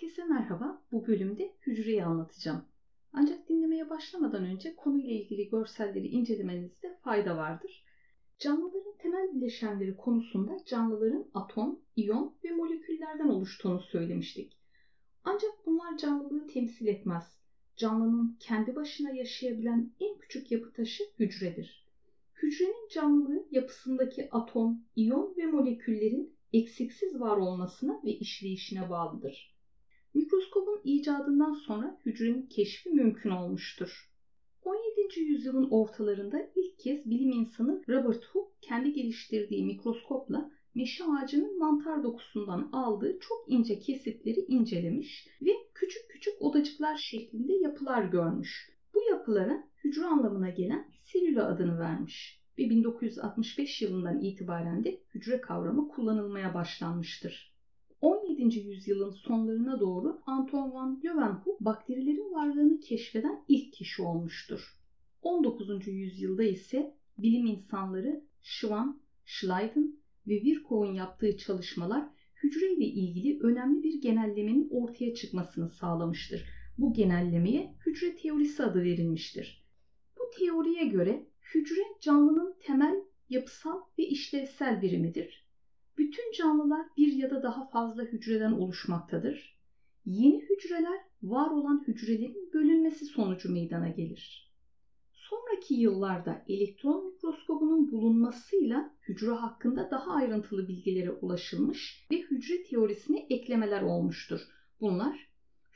Herkese merhaba. Bu bölümde hücreyi anlatacağım. Ancak dinlemeye başlamadan önce konuyla ilgili görselleri incelemenizde fayda vardır. Canlıların temel bileşenleri konusunda canlıların atom, iyon ve moleküllerden oluştuğunu söylemiştik. Ancak bunlar canlılığı temsil etmez. Canlının kendi başına yaşayabilen en küçük yapı taşı hücredir. Hücrenin canlılığı yapısındaki atom, iyon ve moleküllerin eksiksiz var olmasına ve işleyişine bağlıdır. Mikroskobun icadından sonra hücrenin keşfi mümkün olmuştur. 17. yüzyılın ortalarında ilk kez bilim insanı Robert Hooke kendi geliştirdiği mikroskopla meşe ağacının mantar dokusundan aldığı çok ince kesitleri incelemiş ve küçük küçük odacıklar şeklinde yapılar görmüş. Bu yapılara hücre anlamına gelen selüla adını vermiş ve 1965 yılından itibaren de hücre kavramı kullanılmaya başlanmıştır. 17. yüzyılın sonlarına doğru Anton van Leeuwenhoek bakterilerin varlığını keşfeden ilk kişi olmuştur. 19. yüzyılda ise bilim insanları Schwann, Schleiden ve Virchow'un yaptığı çalışmalar hücre ile ilgili önemli bir genellemenin ortaya çıkmasını sağlamıştır. Bu genellemeye hücre teorisi adı verilmiştir. Bu teoriye göre hücre canlının temel yapısal ve işlevsel birimidir bütün canlılar bir ya da daha fazla hücreden oluşmaktadır. Yeni hücreler var olan hücrelerin bölünmesi sonucu meydana gelir. Sonraki yıllarda elektron mikroskobunun bulunmasıyla hücre hakkında daha ayrıntılı bilgilere ulaşılmış ve hücre teorisine eklemeler olmuştur. Bunlar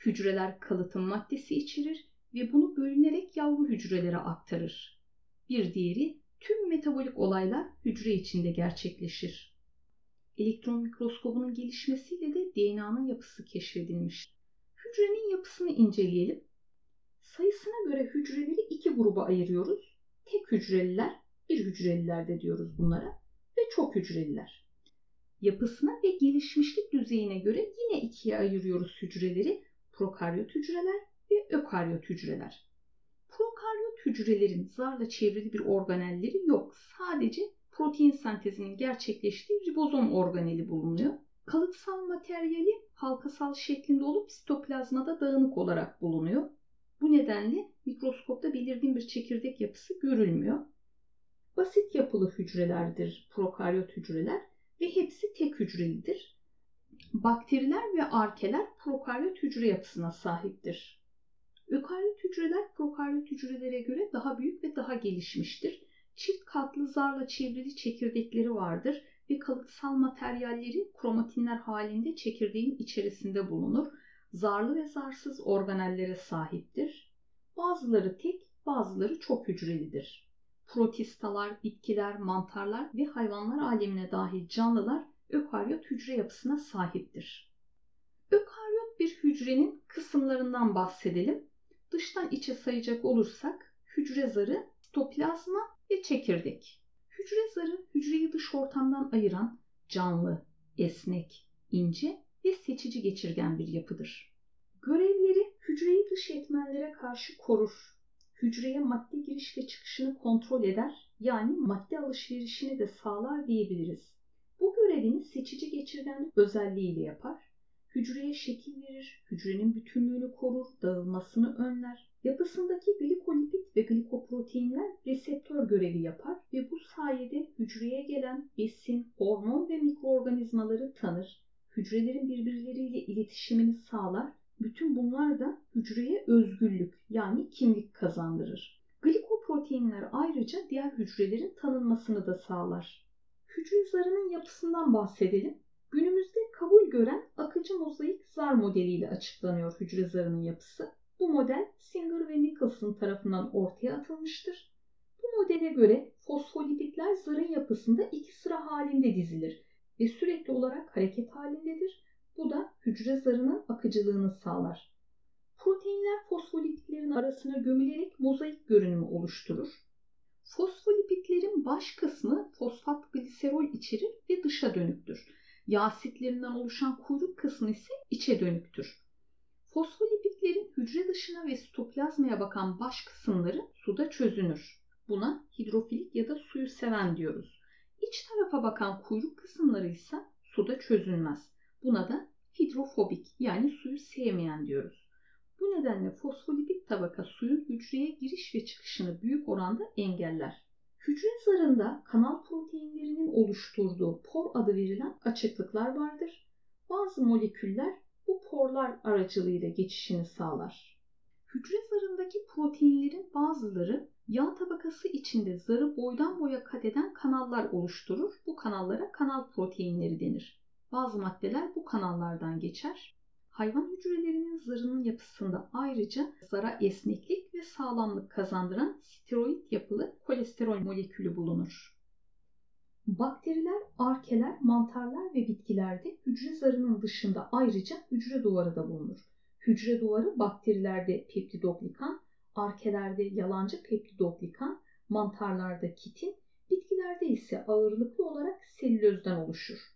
hücreler kalıtım maddesi içerir ve bunu bölünerek yavru hücrelere aktarır. Bir diğeri tüm metabolik olaylar hücre içinde gerçekleşir elektron mikroskobunun gelişmesiyle de DNA'nın yapısı keşfedilmiş. Hücrenin yapısını inceleyelim. Sayısına göre hücreleri iki gruba ayırıyoruz. Tek hücreliler, bir hücreliler de diyoruz bunlara ve çok hücreliler. Yapısına ve gelişmişlik düzeyine göre yine ikiye ayırıyoruz hücreleri. Prokaryot hücreler ve ökaryot hücreler. Prokaryot hücrelerin zarla çevrili bir organelleri yok. Sadece protein sentezinin gerçekleştiği ribozom organeli bulunuyor. Kalıtsal materyali halkasal şeklinde olup sitoplazmada dağınık olarak bulunuyor. Bu nedenle mikroskopta belirgin bir çekirdek yapısı görülmüyor. Basit yapılı hücrelerdir prokaryot hücreler ve hepsi tek hücrelidir. Bakteriler ve arkeler prokaryot hücre yapısına sahiptir. Ökaryot hücreler prokaryot hücrelere göre daha büyük ve daha gelişmiştir çift katlı zarla çevrili çekirdekleri vardır ve kalıtsal materyalleri kromatinler halinde çekirdeğin içerisinde bulunur. Zarlı ve zarsız organellere sahiptir. Bazıları tek, bazıları çok hücrelidir. Protistalar, bitkiler, mantarlar ve hayvanlar alemine dahil canlılar ökaryot hücre yapısına sahiptir. Ökaryot bir hücrenin kısımlarından bahsedelim. Dıştan içe sayacak olursak hücre zarı, sitoplazma ve çekirdek. Hücre zarı hücreyi dış ortamdan ayıran canlı, esnek, ince ve seçici geçirgen bir yapıdır. Görevleri hücreyi dış etmenlere karşı korur. Hücreye madde giriş ve çıkışını kontrol eder, yani madde alışverişini de sağlar diyebiliriz. Bu görevini seçici geçirgenlik özelliğiyle yapar. Hücreye şekil verir, hücrenin bütünlüğünü korur, dağılmasını önler, Yapısındaki glikolipid ve glikoproteinler reseptör görevi yapar ve bu sayede hücreye gelen besin, hormon ve mikroorganizmaları tanır. Hücrelerin birbirleriyle iletişimini sağlar. Bütün bunlar da hücreye özgürlük yani kimlik kazandırır. Glikoproteinler ayrıca diğer hücrelerin tanınmasını da sağlar. Hücre zarının yapısından bahsedelim. Günümüzde gören akıcı mozaik zar modeliyle açıklanıyor hücre zarının yapısı. Bu model Singer ve Nicholson tarafından ortaya atılmıştır. Bu modele göre fosfolipidler zarın yapısında iki sıra halinde dizilir ve sürekli olarak hareket halindedir. Bu da hücre zarının akıcılığını sağlar. Proteinler fosfolipidlerin arasına gömülerek mozaik görünümü oluşturur. Fosfolipidlerin baş kısmı fosfat gliserol içerir ve dışa dönüktür. Yağ asitlerinden oluşan kuyruk kısmı ise içe dönüktür. Fosfolipidlerin hücre dışına ve sitoplazmaya bakan baş kısımları suda çözünür. Buna hidrofilik ya da suyu seven diyoruz. İç tarafa bakan kuyruk kısımları ise suda çözünmez. Buna da hidrofobik yani suyu sevmeyen diyoruz. Bu nedenle fosfolipid tabaka suyun hücreye giriş ve çıkışını büyük oranda engeller. Hücre zarında kanal proteinlerinin oluşturduğu por adı verilen açıklıklar vardır. Bazı moleküller bu porlar aracılığıyla geçişini sağlar. Hücre zarındaki proteinlerin bazıları yağ tabakası içinde zarı boydan boya kat eden kanallar oluşturur. Bu kanallara kanal proteinleri denir. Bazı maddeler bu kanallardan geçer. Hayvan hücrelerinin zarının yapısında ayrıca zara esneklik ve sağlamlık kazandıran steroid yapılı kolesterol molekülü bulunur. Bakteriler, arkeler, mantarlar ve bitkilerde hücre zarının dışında ayrıca hücre duvarı da bulunur. Hücre duvarı bakterilerde peptidoglikan, arkelerde yalancı peptidoglikan, mantarlarda kitin, bitkilerde ise ağırlıklı olarak selülozdan oluşur.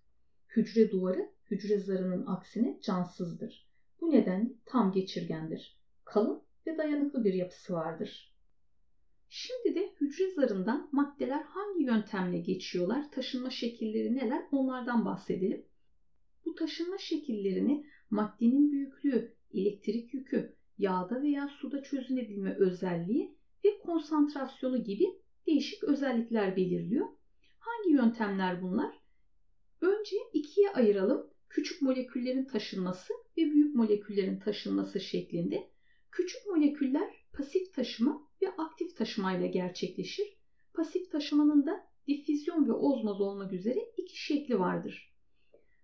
Hücre duvarı hücre zarının aksine cansızdır. Bu nedenle tam geçirgendir. Kalın ve dayanıklı bir yapısı vardır. Şimdi de hücre zarından maddeler hangi yöntemle geçiyorlar, taşınma şekilleri neler onlardan bahsedelim. Bu taşınma şekillerini maddenin büyüklüğü, elektrik yükü, yağda veya suda çözünebilme özelliği ve konsantrasyonu gibi değişik özellikler belirliyor. Hangi yöntemler bunlar? Önce ikiye ayıralım. Küçük moleküllerin taşınması ve büyük moleküllerin taşınması şeklinde. Küçük moleküller pasif taşıma ve aktif taşımayla gerçekleşir. Pasif taşımanın da difüzyon ve ozmoz olmak üzere iki şekli vardır.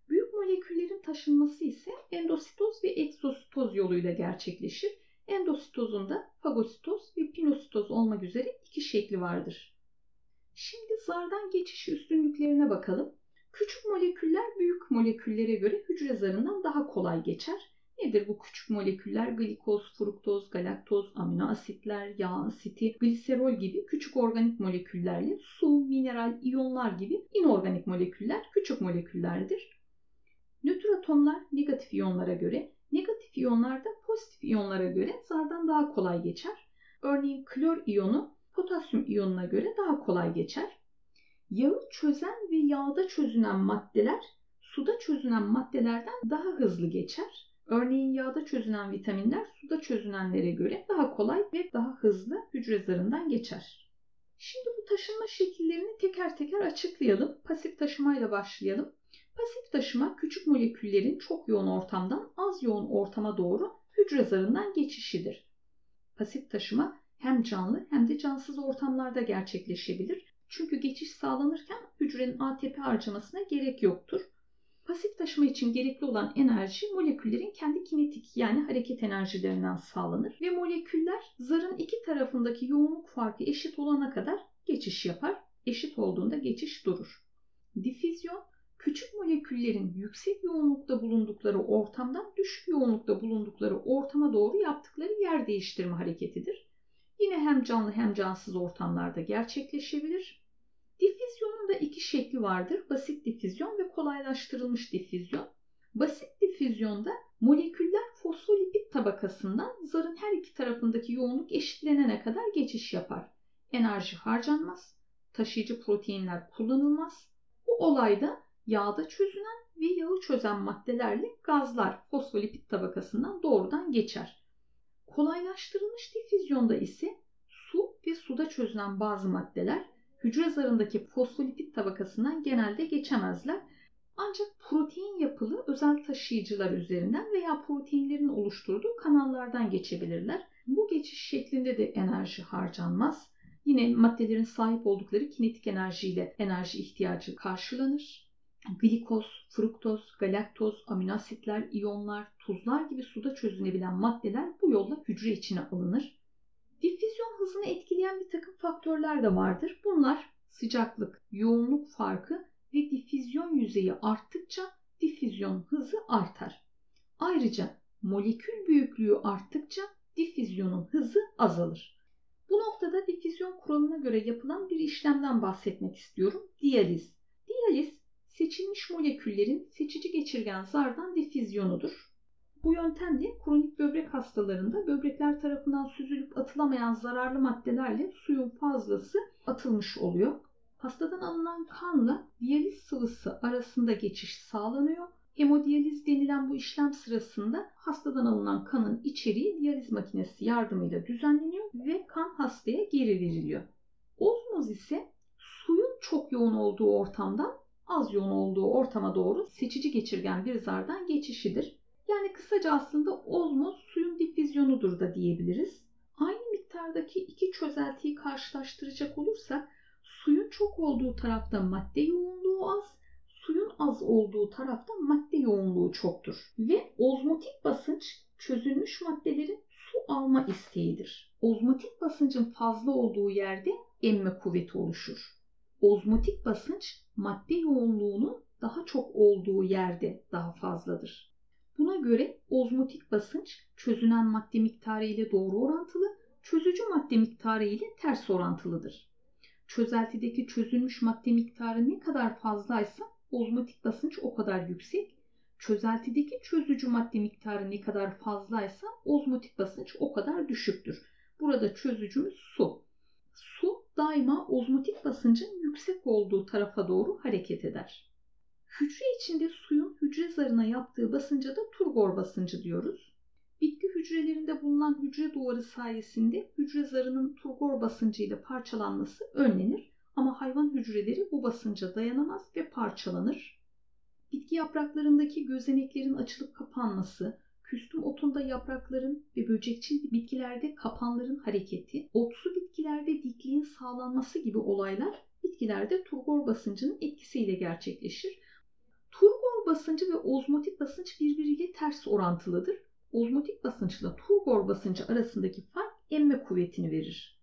Büyük moleküllerin taşınması ise endositoz ve egzositoz yoluyla gerçekleşir. Endositozun da fagositoz ve pinositoz olmak üzere iki şekli vardır. Şimdi zardan geçiş üstünlüklerine bakalım. Moleküller büyük moleküllere göre hücre zarından daha kolay geçer. Nedir bu küçük moleküller? Glikoz, fruktoz, galaktoz, amino asitler, yağ asiti, gliserol gibi küçük organik moleküllerle su, mineral, iyonlar gibi inorganik moleküller küçük moleküllerdir. Nötr atomlar negatif iyonlara göre, negatif iyonlar da pozitif iyonlara göre zardan daha kolay geçer. Örneğin klor iyonu potasyum iyonuna göre daha kolay geçer. Yağı çözen ve yağda çözünen maddeler suda çözünen maddelerden daha hızlı geçer. Örneğin yağda çözünen vitaminler suda çözünenlere göre daha kolay ve daha hızlı hücre zarından geçer. Şimdi bu taşınma şekillerini teker teker açıklayalım. Pasif taşımayla başlayalım. Pasif taşıma küçük moleküllerin çok yoğun ortamdan az yoğun ortama doğru hücre zarından geçişidir. Pasif taşıma hem canlı hem de cansız ortamlarda gerçekleşebilir. Çünkü geçiş sağlanırken hücrenin ATP harcamasına gerek yoktur. Pasif taşıma için gerekli olan enerji moleküllerin kendi kinetik yani hareket enerjilerinden sağlanır ve moleküller zarın iki tarafındaki yoğunluk farkı eşit olana kadar geçiş yapar. Eşit olduğunda geçiş durur. Difüzyon küçük moleküllerin yüksek yoğunlukta bulundukları ortamdan düşük yoğunlukta bulundukları ortama doğru yaptıkları yer değiştirme hareketidir. Yine hem canlı hem cansız ortamlarda gerçekleşebilir. Difüzyonun da iki şekli vardır. Basit difüzyon ve kolaylaştırılmış difüzyon. Basit difüzyonda moleküller fosfolipid tabakasından zarın her iki tarafındaki yoğunluk eşitlenene kadar geçiş yapar. Enerji harcanmaz, taşıyıcı proteinler kullanılmaz. Bu olayda yağda çözünen ve yağı çözen maddelerle gazlar fosfolipid tabakasından doğrudan geçer. Kolaylaştırılmış difüzyonda ise su ve suda çözünen bazı maddeler hücre zarındaki fosfolipid tabakasından genelde geçemezler. Ancak protein yapılı özel taşıyıcılar üzerinden veya proteinlerin oluşturduğu kanallardan geçebilirler. Bu geçiş şeklinde de enerji harcanmaz. Yine maddelerin sahip oldukları kinetik enerjiyle enerji ihtiyacı karşılanır. Glikoz, fruktoz, galaktoz, aminoasitler, iyonlar, tuzlar gibi suda çözünebilen maddeler bu yolla hücre içine alınır. Difüzyon hızını etkileyen bir takım faktörler de vardır. Bunlar sıcaklık, yoğunluk farkı ve difüzyon yüzeyi arttıkça difüzyon hızı artar. Ayrıca molekül büyüklüğü arttıkça difüzyonun hızı azalır. Bu noktada difüzyon kuralına göre yapılan bir işlemden bahsetmek istiyorum. Diyaliz. Diyaliz seçilmiş moleküllerin seçici geçirgen zardan difüzyonudur. Bu yöntemle kronik böbrek hastalarında böbrekler tarafından süzülüp atılamayan zararlı maddelerle suyun fazlası atılmış oluyor. Hastadan alınan kanla diyaliz sıvısı arasında geçiş sağlanıyor. Hemodiyaliz denilen bu işlem sırasında hastadan alınan kanın içeriği diyaliz makinesi yardımıyla düzenleniyor ve kan hastaya geri veriliyor. Ozmoz ise suyun çok yoğun olduğu ortamdan az yoğun olduğu ortama doğru seçici geçirgen bir zardan geçişidir. Yani kısaca aslında ozmoz suyun difüzyonudur da diyebiliriz. Aynı miktardaki iki çözeltiyi karşılaştıracak olursak suyun çok olduğu tarafta madde yoğunluğu az, suyun az olduğu tarafta madde yoğunluğu çoktur. Ve ozmotik basınç çözülmüş maddelerin su alma isteğidir. Ozmotik basıncın fazla olduğu yerde emme kuvveti oluşur. Ozmotik basınç madde yoğunluğunun daha çok olduğu yerde daha fazladır. Buna göre ozmotik basınç çözünen madde miktarı ile doğru orantılı, çözücü madde miktarı ile ters orantılıdır. Çözeltideki çözülmüş madde miktarı ne kadar fazlaysa ozmotik basınç o kadar yüksek. Çözeltideki çözücü madde miktarı ne kadar fazlaysa ozmotik basınç o kadar düşüktür. Burada çözücümüz su. Su daima ozmotik basıncın yüksek olduğu tarafa doğru hareket eder. Hücre içinde suyun hücre zarına yaptığı basınca da turgor basıncı diyoruz. Bitki hücrelerinde bulunan hücre duvarı sayesinde hücre zarının turgor basıncıyla parçalanması önlenir ama hayvan hücreleri bu basınca dayanamaz ve parçalanır. Bitki yapraklarındaki gözeneklerin açılıp kapanması, küstüm otunda yaprakların ve böcekçil bitkilerde kapanların hareketi, otsu bitkilerde dikliğin sağlanması gibi olaylar bitkilerde turgor basıncının etkisiyle gerçekleşir. Turgor basıncı ve ozmotik basınç birbiriyle ters orantılıdır. Ozmotik basınçla turgor basıncı arasındaki fark emme kuvvetini verir.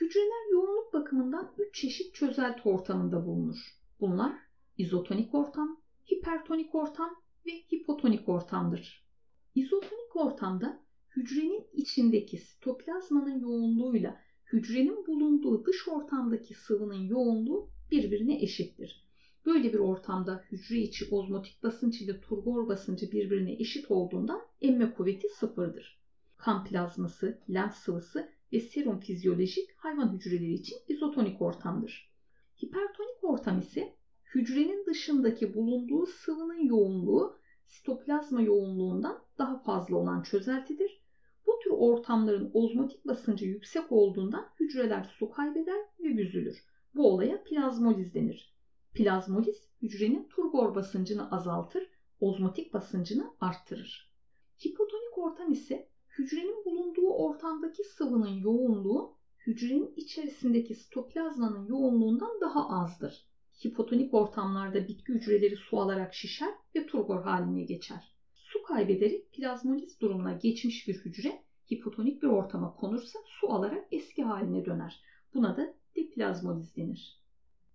Hücreler yoğunluk bakımından 3 çeşit çözelti ortamında bulunur. Bunlar izotonik ortam, hipertonik ortam ve hipotonik ortamdır. İzotonik ortamda hücrenin içindeki sitoplazmanın yoğunluğuyla hücrenin bulunduğu dış ortamdaki sıvının yoğunluğu birbirine eşittir. Böyle bir ortamda hücre içi ozmotik basınç ile turgor basıncı birbirine eşit olduğundan emme kuvveti sıfırdır. Kan plazması, lenf sıvısı ve serum fizyolojik hayvan hücreleri için izotonik ortamdır. Hipertonik ortam ise hücrenin dışındaki bulunduğu sıvının yoğunluğu sitoplazma yoğunluğundan daha fazla olan çözeltidir. Bu tür ortamların ozmotik basıncı yüksek olduğundan hücreler su kaybeder ve büzülür. Bu olaya plazmoliz denir. Plazmoliz hücrenin turgor basıncını azaltır, ozmotik basıncını arttırır. Hipotonik ortam ise hücrenin bulunduğu ortamdaki sıvının yoğunluğu hücrenin içerisindeki sitoplazmanın yoğunluğundan daha azdır. Hipotonik ortamlarda bitki hücreleri su alarak şişer ve turgor haline geçer. Su kaybederek plazmoliz durumuna geçmiş bir hücre hipotonik bir ortama konursa su alarak eski haline döner. Buna da diplazmoliz denir.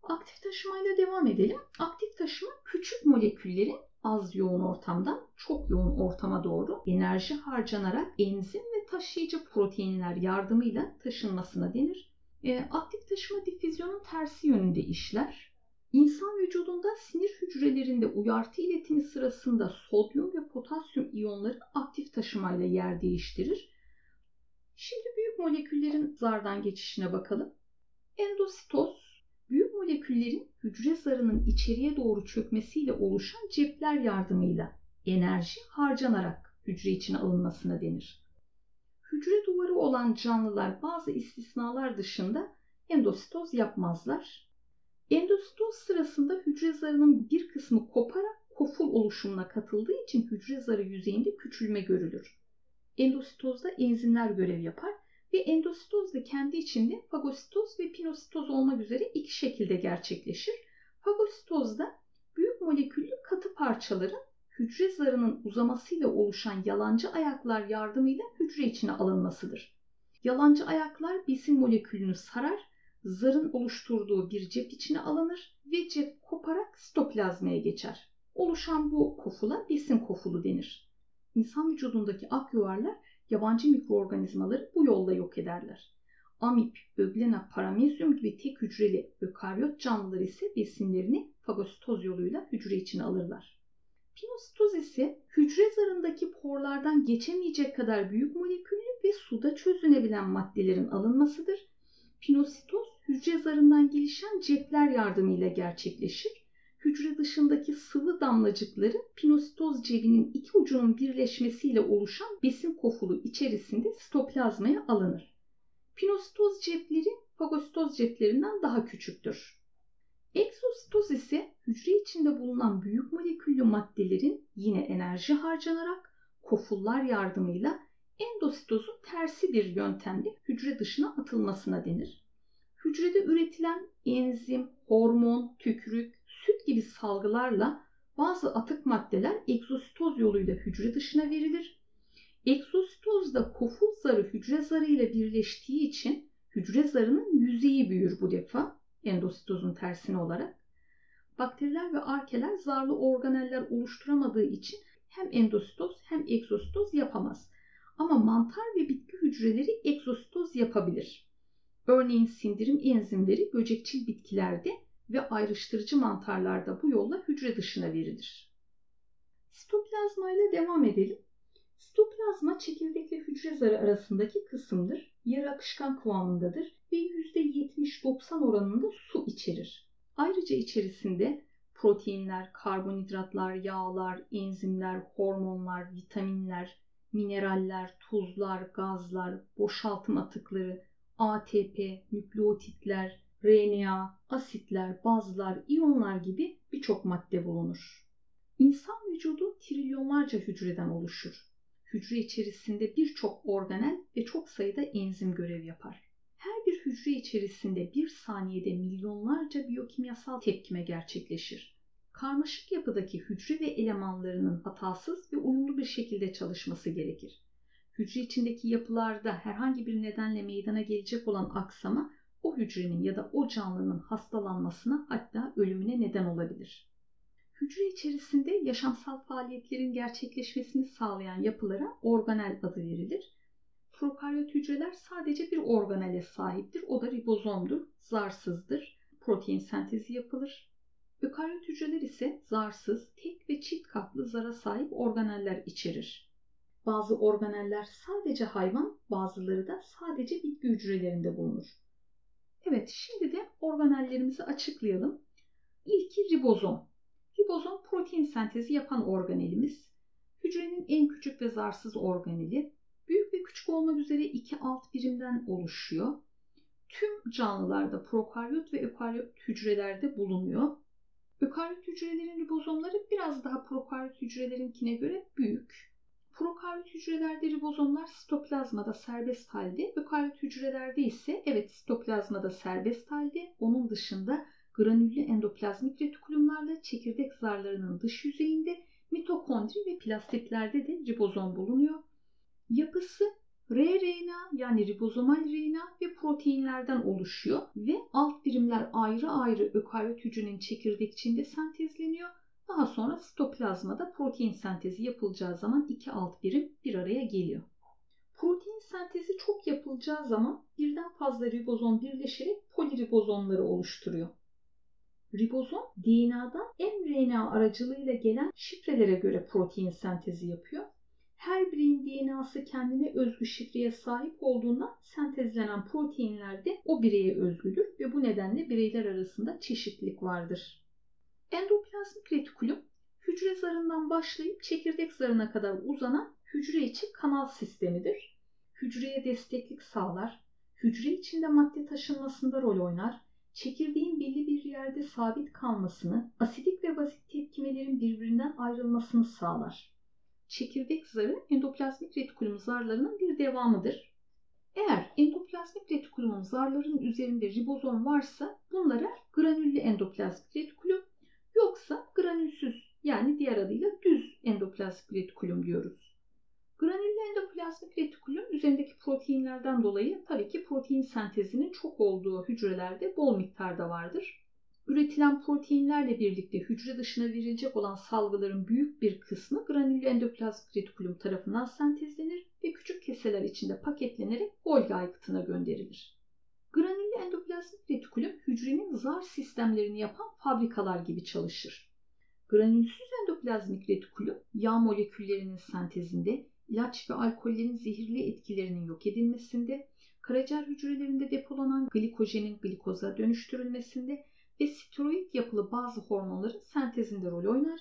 Aktif taşımayla devam edelim. Aktif taşıma küçük moleküllerin az yoğun ortamdan çok yoğun ortama doğru enerji harcanarak enzim ve taşıyıcı proteinler yardımıyla taşınmasına denir. E, aktif taşıma difüzyonun tersi yönünde işler. İnsan vücudunda sinir hücrelerinde uyartı iletimi sırasında sodyum ve potasyum iyonları aktif taşımayla yer değiştirir. Şimdi büyük moleküllerin zardan geçişine bakalım. Endositoz moleküllerin hücre zarının içeriye doğru çökmesiyle oluşan cepler yardımıyla enerji harcanarak hücre içine alınmasına denir. Hücre duvarı olan canlılar bazı istisnalar dışında endositoz yapmazlar. Endositoz sırasında hücre zarının bir kısmı koparak koful oluşumuna katıldığı için hücre zarı yüzeyinde küçülme görülür. Endositozda enzimler görev yapar ve endositoz da kendi içinde fagositoz ve pinositoz olmak üzere iki şekilde gerçekleşir. Fagositozda büyük moleküllü katı parçaların hücre zarının uzamasıyla oluşan yalancı ayaklar yardımıyla hücre içine alınmasıdır. Yalancı ayaklar besin molekülünü sarar, zarın oluşturduğu bir cep içine alınır ve cep koparak sitoplazmaya geçer. Oluşan bu kofula besin kofulu denir. İnsan vücudundaki ak yuvarlar yabancı mikroorganizmaları bu yolla yok ederler. Amip, öglena, paramezyum gibi tek hücreli ökaryot canlılar ise besinlerini fagositoz yoluyla hücre içine alırlar. Pinositoz ise hücre zarındaki porlardan geçemeyecek kadar büyük moleküllü ve suda çözünebilen maddelerin alınmasıdır. Pinositoz hücre zarından gelişen cepler yardımıyla gerçekleşir. Hücre dışındaki sıvı damlacıkları pinositoz cebinin iki ucunun birleşmesiyle oluşan besin kofulu içerisinde sitoplazmaya alınır. Pinositoz cepleri fagositoz ceplerinden daha küçüktür. Egzositoz ise hücre içinde bulunan büyük moleküllü maddelerin yine enerji harcanarak kofullar yardımıyla endositozun tersi bir yöntemle hücre dışına atılmasına denir. Hücrede üretilen enzim, hormon, tükürük, süt gibi salgılarla bazı atık maddeler egzositoz yoluyla hücre dışına verilir. Egzositozda koful zarı hücre zarı ile birleştiği için hücre zarının yüzeyi büyür bu defa endositozun tersine olarak. Bakteriler ve arkeler zarlı organeller oluşturamadığı için hem endositoz hem egzositoz yapamaz. Ama mantar ve bitki hücreleri egzositoz yapabilir. Örneğin sindirim enzimleri böcekçil bitkilerde ve ayrıştırıcı mantarlarda bu yolla hücre dışına verilir. Sitoplazma ile devam edelim. Sitoplazma çekirdekle hücre zarı arasındaki kısımdır. Yarı akışkan kıvamındadır ve %70-90 oranında su içerir. Ayrıca içerisinde proteinler, karbonhidratlar, yağlar, enzimler, hormonlar, vitaminler, mineraller, tuzlar, gazlar, boşaltım atıkları, ATP, nükleotitler, RNA, asitler, bazlar, iyonlar gibi birçok madde bulunur. İnsan vücudu trilyonlarca hücreden oluşur. Hücre içerisinde birçok organel ve çok sayıda enzim görev yapar. Her bir hücre içerisinde bir saniyede milyonlarca biyokimyasal tepkime gerçekleşir. Karmaşık yapıdaki hücre ve elemanlarının hatasız ve uyumlu bir şekilde çalışması gerekir. Hücre içindeki yapılarda herhangi bir nedenle meydana gelecek olan aksama o hücrenin ya da o canlının hastalanmasına hatta ölümüne neden olabilir. Hücre içerisinde yaşamsal faaliyetlerin gerçekleşmesini sağlayan yapılara organel adı verilir. Prokaryot hücreler sadece bir organele sahiptir. O da ribozomdur, zarsızdır. Protein sentezi yapılır. Ökaryot hücreler ise zarsız, tek ve çift katlı zara sahip organeller içerir. Bazı organeller sadece hayvan, bazıları da sadece bitki hücrelerinde bulunur. Evet, şimdi de organellerimizi açıklayalım. İlki ribozom. Ribozom protein sentezi yapan organelimiz. Hücrenin en küçük ve zarsız organeli. Büyük ve küçük olmak üzere iki alt birimden oluşuyor. Tüm canlılarda prokaryot ve ökaryot hücrelerde bulunuyor. Ökaryot hücrelerin ribozomları biraz daha prokaryot hücrelerinkine göre büyük. Prokaryot hücrelerde ribozomlar sitoplazmada serbest halde, ökaryot hücrelerde ise evet sitoplazmada serbest halde, onun dışında granüllü endoplazmik retikulumlarla çekirdek zarlarının dış yüzeyinde mitokondri ve plastitlerde de ribozom bulunuyor. Yapısı rRNA yani ribozomal RNA ve proteinlerden oluşuyor ve alt birimler ayrı ayrı ökaryot hücrenin çekirdekçinde sentezleniyor. Daha sonra sitoplazmada protein sentezi yapılacağı zaman iki alt birim bir araya geliyor. Protein sentezi çok yapılacağı zaman birden fazla ribozom birleşerek poliribozomları oluşturuyor. Ribozom DNA'dan mRNA aracılığıyla gelen şifrelere göre protein sentezi yapıyor. Her bireyin DNA'sı kendine özgü şifreye sahip olduğundan sentezlenen proteinler de o bireye özgüdür ve bu nedenle bireyler arasında çeşitlilik vardır. Endoplazmik retikulum hücre zarından başlayıp çekirdek zarına kadar uzanan hücre içi kanal sistemidir. Hücreye desteklik sağlar, hücre içinde madde taşınmasında rol oynar, çekirdeğin belli bir yerde sabit kalmasını, asidik ve bazik tepkimelerin birbirinden ayrılmasını sağlar. Çekirdek zarı endoplazmik retikulum zarlarının bir devamıdır. Eğer endoplazmik retikulumun zarların üzerinde ribozom varsa bunlara granüllü endoplazmik retikulum yoksa granülsüz yani diğer adıyla düz endoplazmik retikulum diyoruz. Granüllü endoplazmik retikulum üzerindeki proteinlerden dolayı tabii ki protein sentezinin çok olduğu hücrelerde bol miktarda vardır. Üretilen proteinlerle birlikte hücre dışına verilecek olan salgıların büyük bir kısmı granüllü endoplazmik retikulum tarafından sentezlenir ve küçük keseler içinde paketlenerek Golgi aygıtına gönderilir. Granüllü endoplazmik retikulum hücrenin zar sistemlerini yapan fabrikalar gibi çalışır. Granülsüz endoplazmik retikulum yağ moleküllerinin sentezinde, ilaç ve alkollerin zehirli etkilerinin yok edilmesinde, karaciğer hücrelerinde depolanan glikojenin glikoza dönüştürülmesinde ve steroid yapılı bazı hormonların sentezinde rol oynar.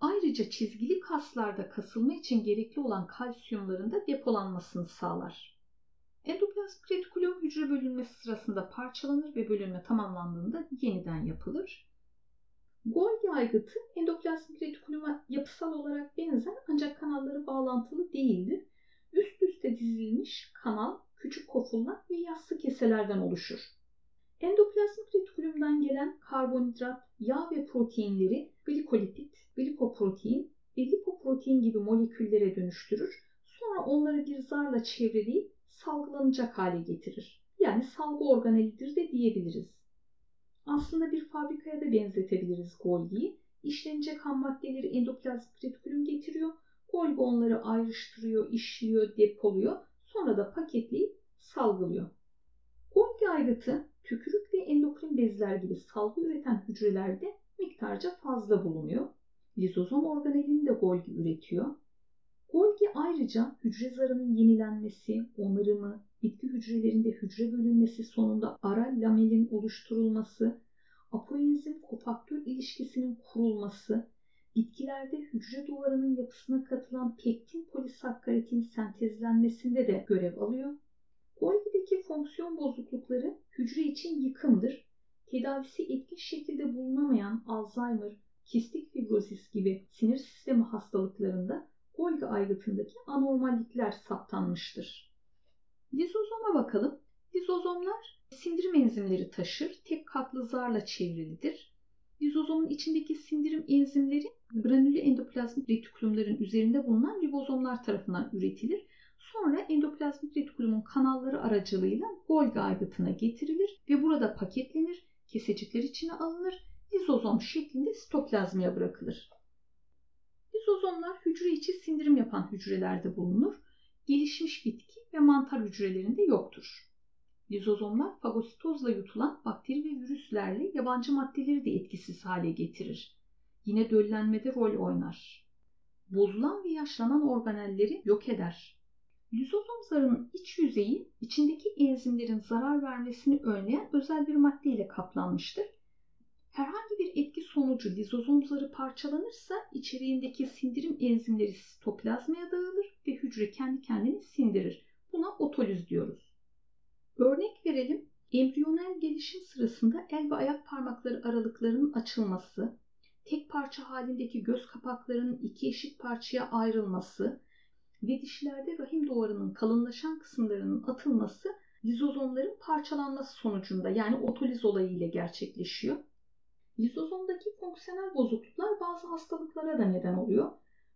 Ayrıca çizgili kaslarda kasılma için gerekli olan kalsiyumların da depolanmasını sağlar. Endoplazmik retikulum hücre bölünmesi sırasında parçalanır ve bölünme tamamlandığında yeniden yapılır. Golgi aygıtı endoplazmik retikuluma yapısal olarak benzer ancak kanalları bağlantılı değildir. Üst üste dizilmiş kanal, küçük kofullar ve yassı keselerden oluşur. Endoplazmik retikulumdan gelen karbonhidrat, yağ ve proteinleri glikolipid, glikoprotein ve lipoprotein gibi moleküllere dönüştürür. Sonra onları bir zarla çevreleyip salgılanacak hale getirir. Yani salgı organelidir de diyebiliriz. Aslında bir fabrikaya da benzetebiliriz Golgi'yi. İşlenecek ham maddeleri endoplazmik retikulum getiriyor. Golgi onları ayrıştırıyor, işliyor, depoluyor. Sonra da paketleyip salgılıyor. Golgi aygıtı tükürük ve endokrin bezler gibi salgı üreten hücrelerde miktarca fazla bulunuyor. Lizozom organelini de Golgi üretiyor. Golgi ayrıca hücre zarının yenilenmesi, onarımı, bitki hücrelerinde hücre bölünmesi sonunda ara lamelin oluşturulması, apoenzim kofaktör ilişkisinin kurulması, bitkilerde hücre duvarının yapısına katılan pektin polisakkaritin sentezlenmesinde de görev alıyor. Golgi'deki fonksiyon bozuklukları hücre için yıkımdır. Tedavisi etkin şekilde bulunamayan Alzheimer, kistik fibrozis gibi sinir sistemi hastalıklarında Golgi aygıtındaki anormallikler saptanmıştır. Lizozoma bakalım. Lizozomlar sindirim enzimleri taşır. Tek katlı zarla çevrilidir. Lizozomun içindeki sindirim enzimleri granülü endoplazmik retikulumların üzerinde bulunan ribozomlar tarafından üretilir. Sonra endoplazmik retikulumun kanalları aracılığıyla Golgi aygıtına getirilir ve burada paketlenir, kesecikler içine alınır, lizozom şeklinde sitoplazmaya bırakılır. Lizozomlar hücre içi sindirim yapan hücrelerde bulunur. Gelişmiş bitki ve mantar hücrelerinde yoktur. Lizozomlar fagositozla yutulan bakteri ve virüslerle yabancı maddeleri de etkisiz hale getirir. Yine döllenmede rol oynar. Bozulan ve yaşlanan organelleri yok eder. Lizozom zarının iç yüzeyi içindeki enzimlerin zarar vermesini önleyen özel bir madde kaplanmıştır. Herhangi bir etki sonucu lizozom zarı parçalanırsa içeriğindeki sindirim enzimleri sitoplazmaya dağılır ve hücre kendi kendini sindirir. Buna otoliz diyoruz. Örnek verelim. Embriyonel gelişim sırasında el ve ayak parmakları aralıklarının açılması, tek parça halindeki göz kapaklarının iki eşit parçaya ayrılması ve dişlerde rahim duvarının kalınlaşan kısımlarının atılması lizozomların parçalanması sonucunda yani otoliz olayı ile gerçekleşiyor. Lizozomdaki fonksiyonel bozukluklar bazı hastalıklara da neden oluyor.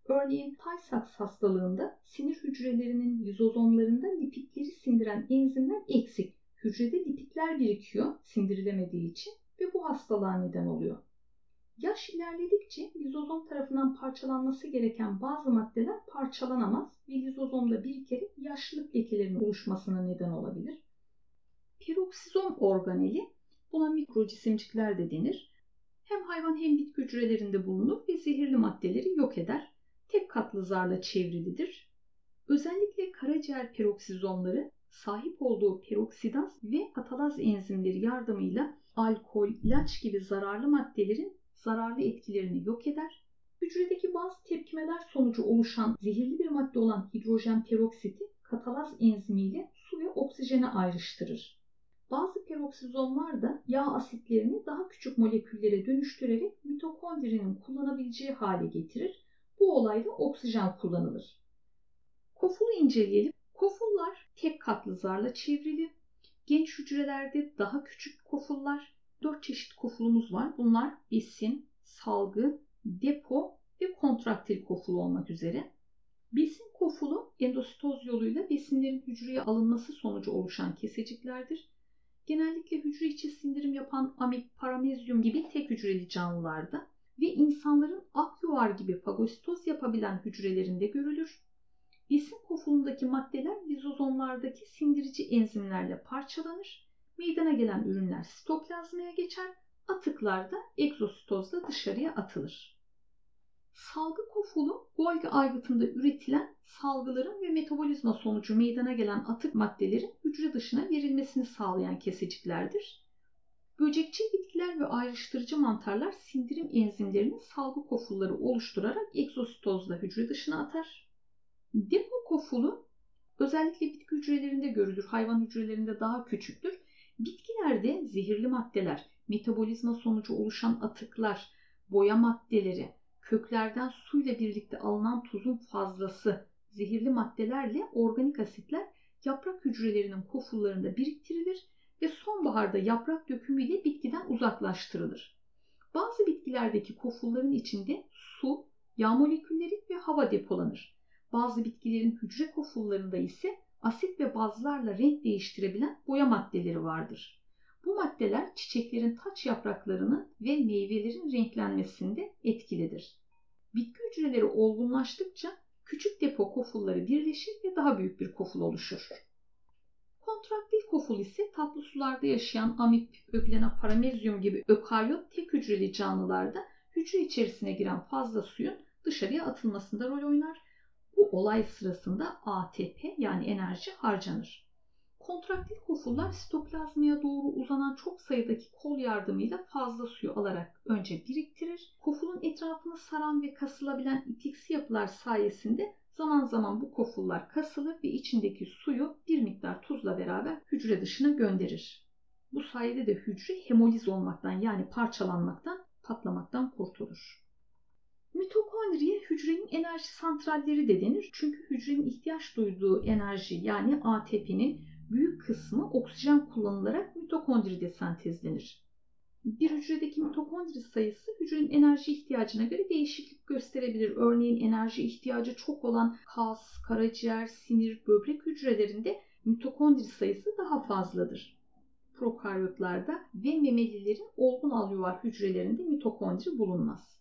Örneğin Tay-Sachs hastalığında sinir hücrelerinin lizozomlarında lipidleri sindiren enzimler eksik. Hücrede lipidler birikiyor sindirilemediği için ve bu hastalığa neden oluyor. Yaş ilerledikçe lizozom tarafından parçalanması gereken bazı maddeler parçalanamaz ve lizozomda birikerek yaşlılık lekelerinin oluşmasına neden olabilir. Peroksizom organeli buna mikro cisimcikler de denir. Hem hayvan hem bitki hücrelerinde bulunur ve zehirli maddeleri yok eder. Tek katlı zarla çevrilidir. Özellikle karaciğer peroksizomları sahip olduğu peroksidaz ve katalaz enzimleri yardımıyla alkol, ilaç gibi zararlı maddelerin zararlı etkilerini yok eder. Hücredeki bazı tepkimeler sonucu oluşan zehirli bir madde olan hidrojen peroksiti katalaz enzimiyle su ve oksijene ayrıştırır. Bazı peroksizomlar da yağ asitlerini daha küçük moleküllere dönüştürerek mitokondrinin kullanabileceği hale getirir. Bu olayda oksijen kullanılır. Kofulu inceleyelim. Kofullar tek katlı zarla çevrili. Genç hücrelerde daha küçük kofullar. Dört çeşit kofulumuz var. Bunlar besin, salgı, depo ve kontraktil kofulu olmak üzere. Besin kofulu endositoz yoluyla besinlerin hücreye alınması sonucu oluşan keseciklerdir. Genellikle hücre içi sindirim yapan amip, paramezyum gibi tek hücreli canlılarda ve insanların ak gibi fagositoz yapabilen hücrelerinde görülür. Besin kofulundaki maddeler lizozomlardaki sindirici enzimlerle parçalanır. Meydana gelen ürünler sitoplazmaya geçer. Atıklar da egzositozla dışarıya atılır. Salgı kofulu Golgi aygıtında üretilen salgıların ve metabolizma sonucu meydana gelen atık maddelerin hücre dışına verilmesini sağlayan keseciklerdir. Böcekçi bitkiler ve ayrıştırıcı mantarlar sindirim enzimlerinin salgı kofulları oluşturarak egzositozla hücre dışına atar. Depo kofulu özellikle bitki hücrelerinde görülür, hayvan hücrelerinde daha küçüktür. Bitkilerde zehirli maddeler, metabolizma sonucu oluşan atıklar, boya maddeleri, köklerden suyla birlikte alınan tuzun fazlası, zehirli maddelerle organik asitler yaprak hücrelerinin kofullarında biriktirilir ve sonbaharda yaprak dökümüyle bitkiden uzaklaştırılır. Bazı bitkilerdeki kofulların içinde su, yağ molekülleri ve hava depolanır. Bazı bitkilerin hücre kofullarında ise asit ve bazlarla renk değiştirebilen boya maddeleri vardır. Bu maddeler çiçeklerin taç yapraklarının ve meyvelerin renklenmesinde etkilidir. Bitki hücreleri olgunlaştıkça küçük depo kofulları birleşir ve daha büyük bir koful oluşur. Kontraktil koful ise tatlı sularda yaşayan amip, öglena, paramezyum gibi ökaryot tek hücreli canlılarda hücre içerisine giren fazla suyun dışarıya atılmasında rol oynar. Bu olay sırasında ATP yani enerji harcanır. Kontraktil kofullar sitoplazmaya doğru uzanan çok sayıdaki kol yardımıyla fazla suyu alarak önce biriktirir. Kofulun etrafını saran ve kasılabilen ipliksi yapılar sayesinde zaman zaman bu kofullar kasılır ve içindeki suyu bir miktar tuzla beraber hücre dışına gönderir. Bu sayede de hücre hemoliz olmaktan yani parçalanmaktan, patlamaktan kurtulur. Mitokondriye hücrenin enerji santralleri de denir. Çünkü hücrenin ihtiyaç duyduğu enerji yani ATP'nin büyük kısmı oksijen kullanılarak mitokondride sentezlenir. Bir hücredeki mitokondri sayısı hücrenin enerji ihtiyacına göre değişiklik gösterebilir. Örneğin enerji ihtiyacı çok olan kas, karaciğer, sinir, böbrek hücrelerinde mitokondri sayısı daha fazladır. Prokaryotlarda ve memelilerin olgun alüvar hücrelerinde mitokondri bulunmaz.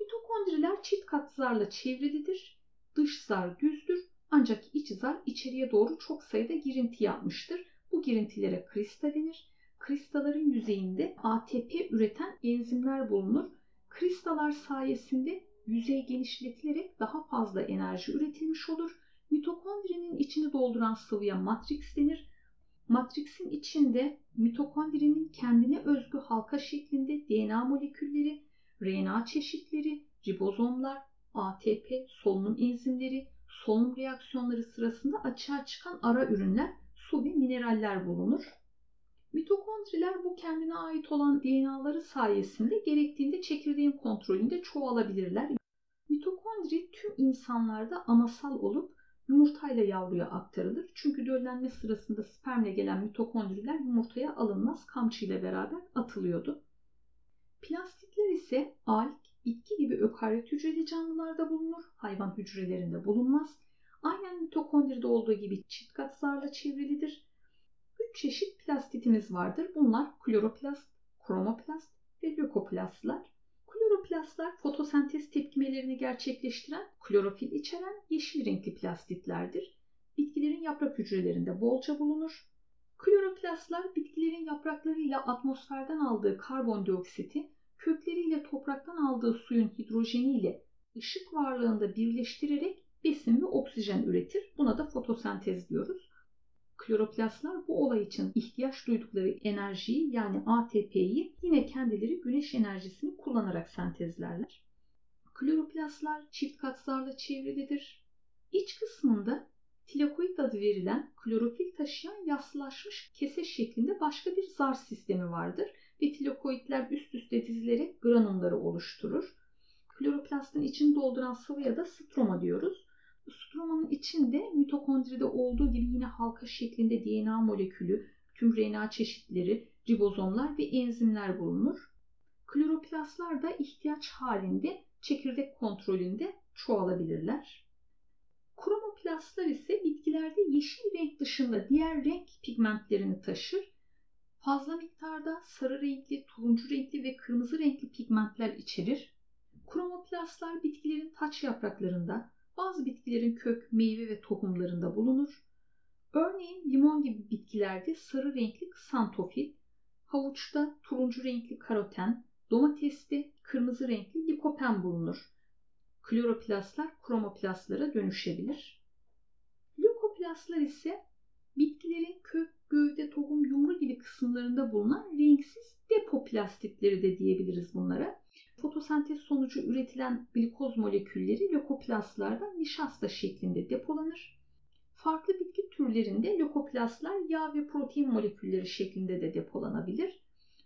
Mitokondriler çift kat zarla çevrilidir. Dış zar düzdür ancak iç zar içeriye doğru çok sayıda girinti yapmıştır. Bu girintilere kristal denir. Kristalların yüzeyinde ATP üreten enzimler bulunur. Kristalar sayesinde yüzey genişletilerek daha fazla enerji üretilmiş olur. Mitokondrinin içini dolduran sıvıya matrix denir. Matrixin içinde mitokondrinin kendine özgü halka şeklinde DNA molekülleri, RNA çeşitleri, ribozomlar, ATP, solunum enzimleri, solunum reaksiyonları sırasında açığa çıkan ara ürünler, su ve mineraller bulunur. Mitokondriler bu kendine ait olan DNA'ları sayesinde gerektiğinde çekirdeğin kontrolünde çoğalabilirler. Mitokondri tüm insanlarda anasal olup yumurtayla yavruya aktarılır. Çünkü döllenme sırasında spermle gelen mitokondriler yumurtaya alınmaz kamçıyla beraber atılıyordu. Plastitler ise alg, bitki gibi ökaryot hücreli canlılarda bulunur, hayvan hücrelerinde bulunmaz. Aynen mitokondride olduğu gibi çift kat zarla çevrilidir. Üç çeşit plastitimiz vardır. Bunlar kloroplast, kromoplast ve lökoplastlar. Kloroplastlar fotosentez tepkimelerini gerçekleştiren, klorofil içeren yeşil renkli plastitlerdir. Bitkilerin yaprak hücrelerinde bolca bulunur. Kloroplastlar bitkilerin yapraklarıyla atmosferden aldığı karbondioksiti kökleriyle topraktan aldığı suyun hidrojeniyle ışık varlığında birleştirerek besin ve oksijen üretir. Buna da fotosentez diyoruz. Kloroplastlar bu olay için ihtiyaç duydukları enerjiyi yani ATP'yi yine kendileri güneş enerjisini kullanarak sentezlerler. Kloroplastlar çift katsarla çevrilidir. İç kısmında tilakoid adı verilen klorofil taşıyan yaslaşmış kese şeklinde başka bir zar sistemi vardır ve tilakoidler üst üste dizilerek granumları oluşturur. Kloroplastın içini dolduran sıvıya da stroma diyoruz. Stromanın içinde mitokondride olduğu gibi yine halka şeklinde DNA molekülü, tüm RNA çeşitleri, ribozomlar ve enzimler bulunur. Kloroplastlar da ihtiyaç halinde çekirdek kontrolünde çoğalabilirler. Kromoplastlar ise bitkilerde yeşil renk dışında diğer renk pigmentlerini taşır. Fazla miktarda sarı renkli, turuncu renkli ve kırmızı renkli pigmentler içerir. Kromoplastlar bitkilerin taç yapraklarında, bazı bitkilerin kök, meyve ve tohumlarında bulunur. Örneğin limon gibi bitkilerde sarı renkli ksantofil, havuçta turuncu renkli karoten, domateste kırmızı renkli likopen bulunur. Kloroplastlar kromoplastlara dönüşebilir. Leukoplastlar ise bitkilerin kök, gövde, tohum, yumru gibi kısımlarında bulunan renksiz depoplastitleri de diyebiliriz bunlara. Fotosentez sonucu üretilen glikoz molekülleri lökoplastlarda nişasta şeklinde depolanır. Farklı bitki türlerinde lökoplastlar yağ ve protein molekülleri şeklinde de depolanabilir.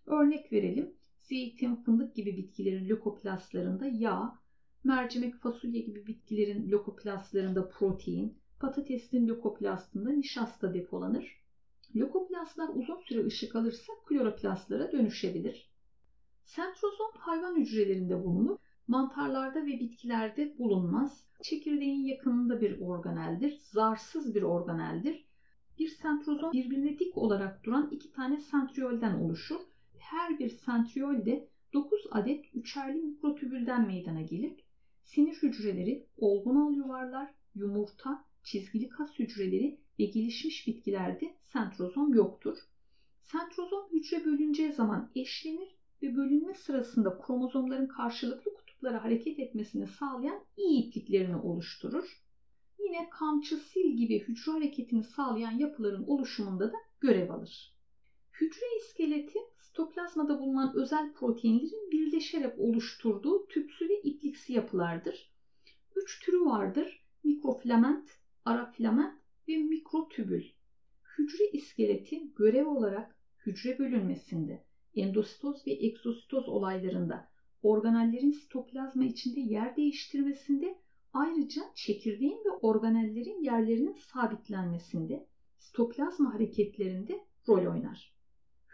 Örnek verelim. Zeytin, fındık gibi bitkilerin lökoplastlarında yağ, mercimek, fasulye gibi bitkilerin lökoplastlarında protein, patatesin lökoplastında nişasta depolanır. Lökoplastlar uzun süre ışık alırsa kloroplastlara dönüşebilir. Sentrozom hayvan hücrelerinde bulunur. Mantarlarda ve bitkilerde bulunmaz. Çekirdeğin yakınında bir organeldir. Zarsız bir organeldir. Bir sentrozom birbirine dik olarak duran iki tane sentriolden oluşur. Her bir sentriol de 9 adet üçerli mikrotübülden meydana gelir. Sinir hücreleri, olgun al yuvarlar, yumurta, çizgili kas hücreleri ve gelişmiş bitkilerde sentrozom yoktur. Sentrozom hücre bölüneceği zaman eşlenir ve bölünme sırasında kromozomların karşılıklı kutuplara hareket etmesini sağlayan iyi ipliklerini oluşturur. Yine kamçı, sil gibi hücre hareketini sağlayan yapıların oluşumunda da görev alır. Hücre iskeleti sitoplazmada bulunan özel proteinlerin birleşerek oluşturduğu tüpsü ve ipliksi yapılardır. Üç türü vardır. Mikrofilament, arafilament ve mikrotübül. Hücre iskeleti görev olarak hücre bölünmesinde, endositoz ve egzositoz olaylarında, organellerin sitoplazma içinde yer değiştirmesinde, ayrıca çekirdeğin ve organellerin yerlerinin sabitlenmesinde, sitoplazma hareketlerinde rol oynar.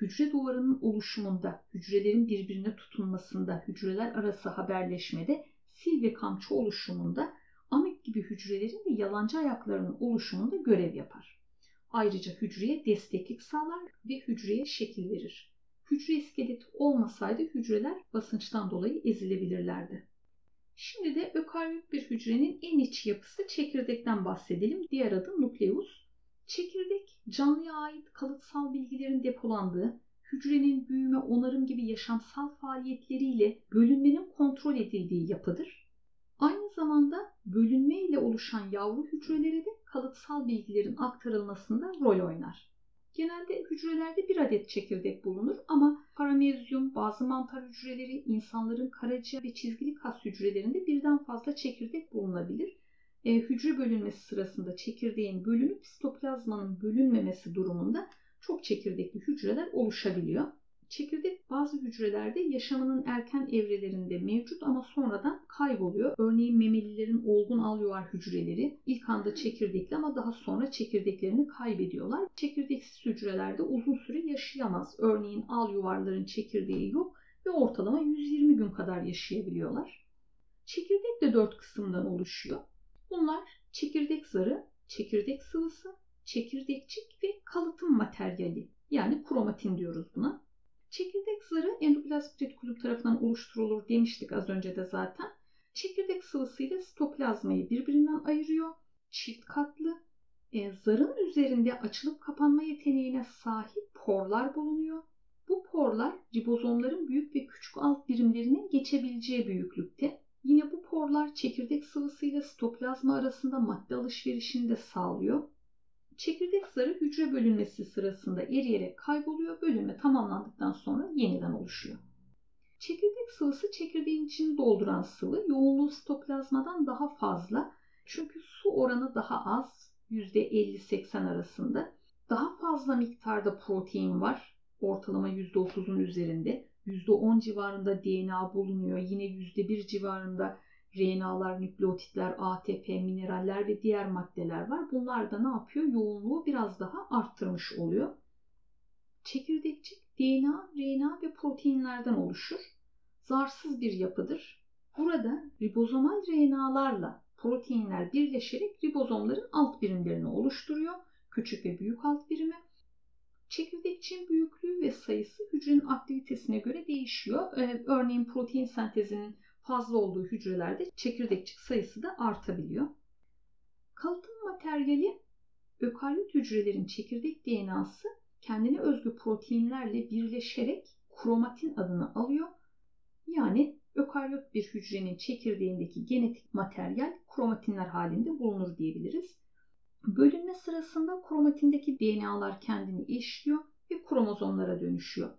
Hücre duvarının oluşumunda, hücrelerin birbirine tutunmasında, hücreler arası haberleşmede, sil ve kamçı oluşumunda, amip gibi hücrelerin ve yalancı ayaklarının oluşumunda görev yapar. Ayrıca hücreye desteklik sağlar ve hücreye şekil verir. Hücre iskeleti olmasaydı hücreler basınçtan dolayı ezilebilirlerdi. Şimdi de ökaryot bir hücrenin en iç yapısı çekirdekten bahsedelim. Diğer adı nukleus. Çekirdek canlıya ait kalıtsal bilgilerin depolandığı, hücrenin büyüme, onarım gibi yaşamsal faaliyetleriyle bölünmenin kontrol edildiği yapıdır. Zamanda bölünme ile oluşan yavru hücrelere de kalıtsal bilgilerin aktarılmasında rol oynar. Genelde hücrelerde bir adet çekirdek bulunur ama paramezyum, bazı mantar hücreleri, insanların karaciğer ve çizgili kas hücrelerinde birden fazla çekirdek bulunabilir. E, hücre bölünmesi sırasında çekirdeğin bölünüp sitoplazmanın bölünmemesi durumunda çok çekirdekli hücreler oluşabiliyor. Çekirdek bazı hücrelerde yaşamının erken evrelerinde mevcut ama sonradan kayboluyor. Örneğin memelilerin olgun alveolar hücreleri ilk anda çekirdekli ama daha sonra çekirdeklerini kaybediyorlar. Çekirdeksiz hücrelerde uzun süre yaşayamaz. Örneğin alveolarların çekirdeği yok ve ortalama 120 gün kadar yaşayabiliyorlar. Çekirdek de 4 kısımdan oluşuyor. Bunlar çekirdek zarı, çekirdek sıvısı, çekirdekçik ve kalıtım materyali yani kromatin diyoruz buna. Çekirdek zarı endoplazmik retikulum tarafından oluşturulur demiştik az önce de zaten. Çekirdek sıvısıyla sitoplazmayı birbirinden ayırıyor. Çift katlı. E, zarın üzerinde açılıp kapanma yeteneğine sahip porlar bulunuyor. Bu porlar ribozomların büyük ve küçük alt birimlerinin geçebileceği büyüklükte. Yine bu porlar çekirdek sıvısıyla sitoplazma arasında madde alışverişini de sağlıyor. Çekirdek zarı hücre bölünmesi sırasında eriyerek kayboluyor. Bölünme tamamlandıktan sonra yeniden oluşuyor. Çekirdek sıvısı çekirdeğin içini dolduran sıvı yoğunluğu sitoplazmadan daha fazla. Çünkü su oranı daha az %50-80 arasında. Daha fazla miktarda protein var. Ortalama %30'un üzerinde. %10 civarında DNA bulunuyor. Yine %1 civarında RNA'lar, nükleotitler, ATP, mineraller ve diğer maddeler var. Bunlar da ne yapıyor? Yoğunluğu biraz daha arttırmış oluyor. Çekirdekçik DNA, RNA ve proteinlerden oluşur. Zarsız bir yapıdır. Burada ribozomal RNA'larla proteinler birleşerek ribozomların alt birimlerini oluşturuyor. Küçük ve büyük alt birimi. Çekirdekçiğin büyüklüğü ve sayısı hücrenin aktivitesine göre değişiyor. Ee, örneğin protein sentezinin fazla olduğu hücrelerde çekirdekçik sayısı da artabiliyor. Kalıtım materyali ökaryot hücrelerin çekirdek DNA'sı kendine özgü proteinlerle birleşerek kromatin adını alıyor. Yani ökaryot bir hücrenin çekirdeğindeki genetik materyal kromatinler halinde bulunur diyebiliriz. Bölünme sırasında kromatindeki DNA'lar kendini işliyor ve kromozomlara dönüşüyor.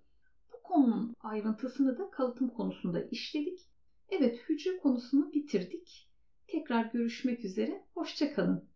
Bu konunun ayrıntısını da kalıtım konusunda işledik. Evet hücre konusunu bitirdik. Tekrar görüşmek üzere. Hoşçakalın.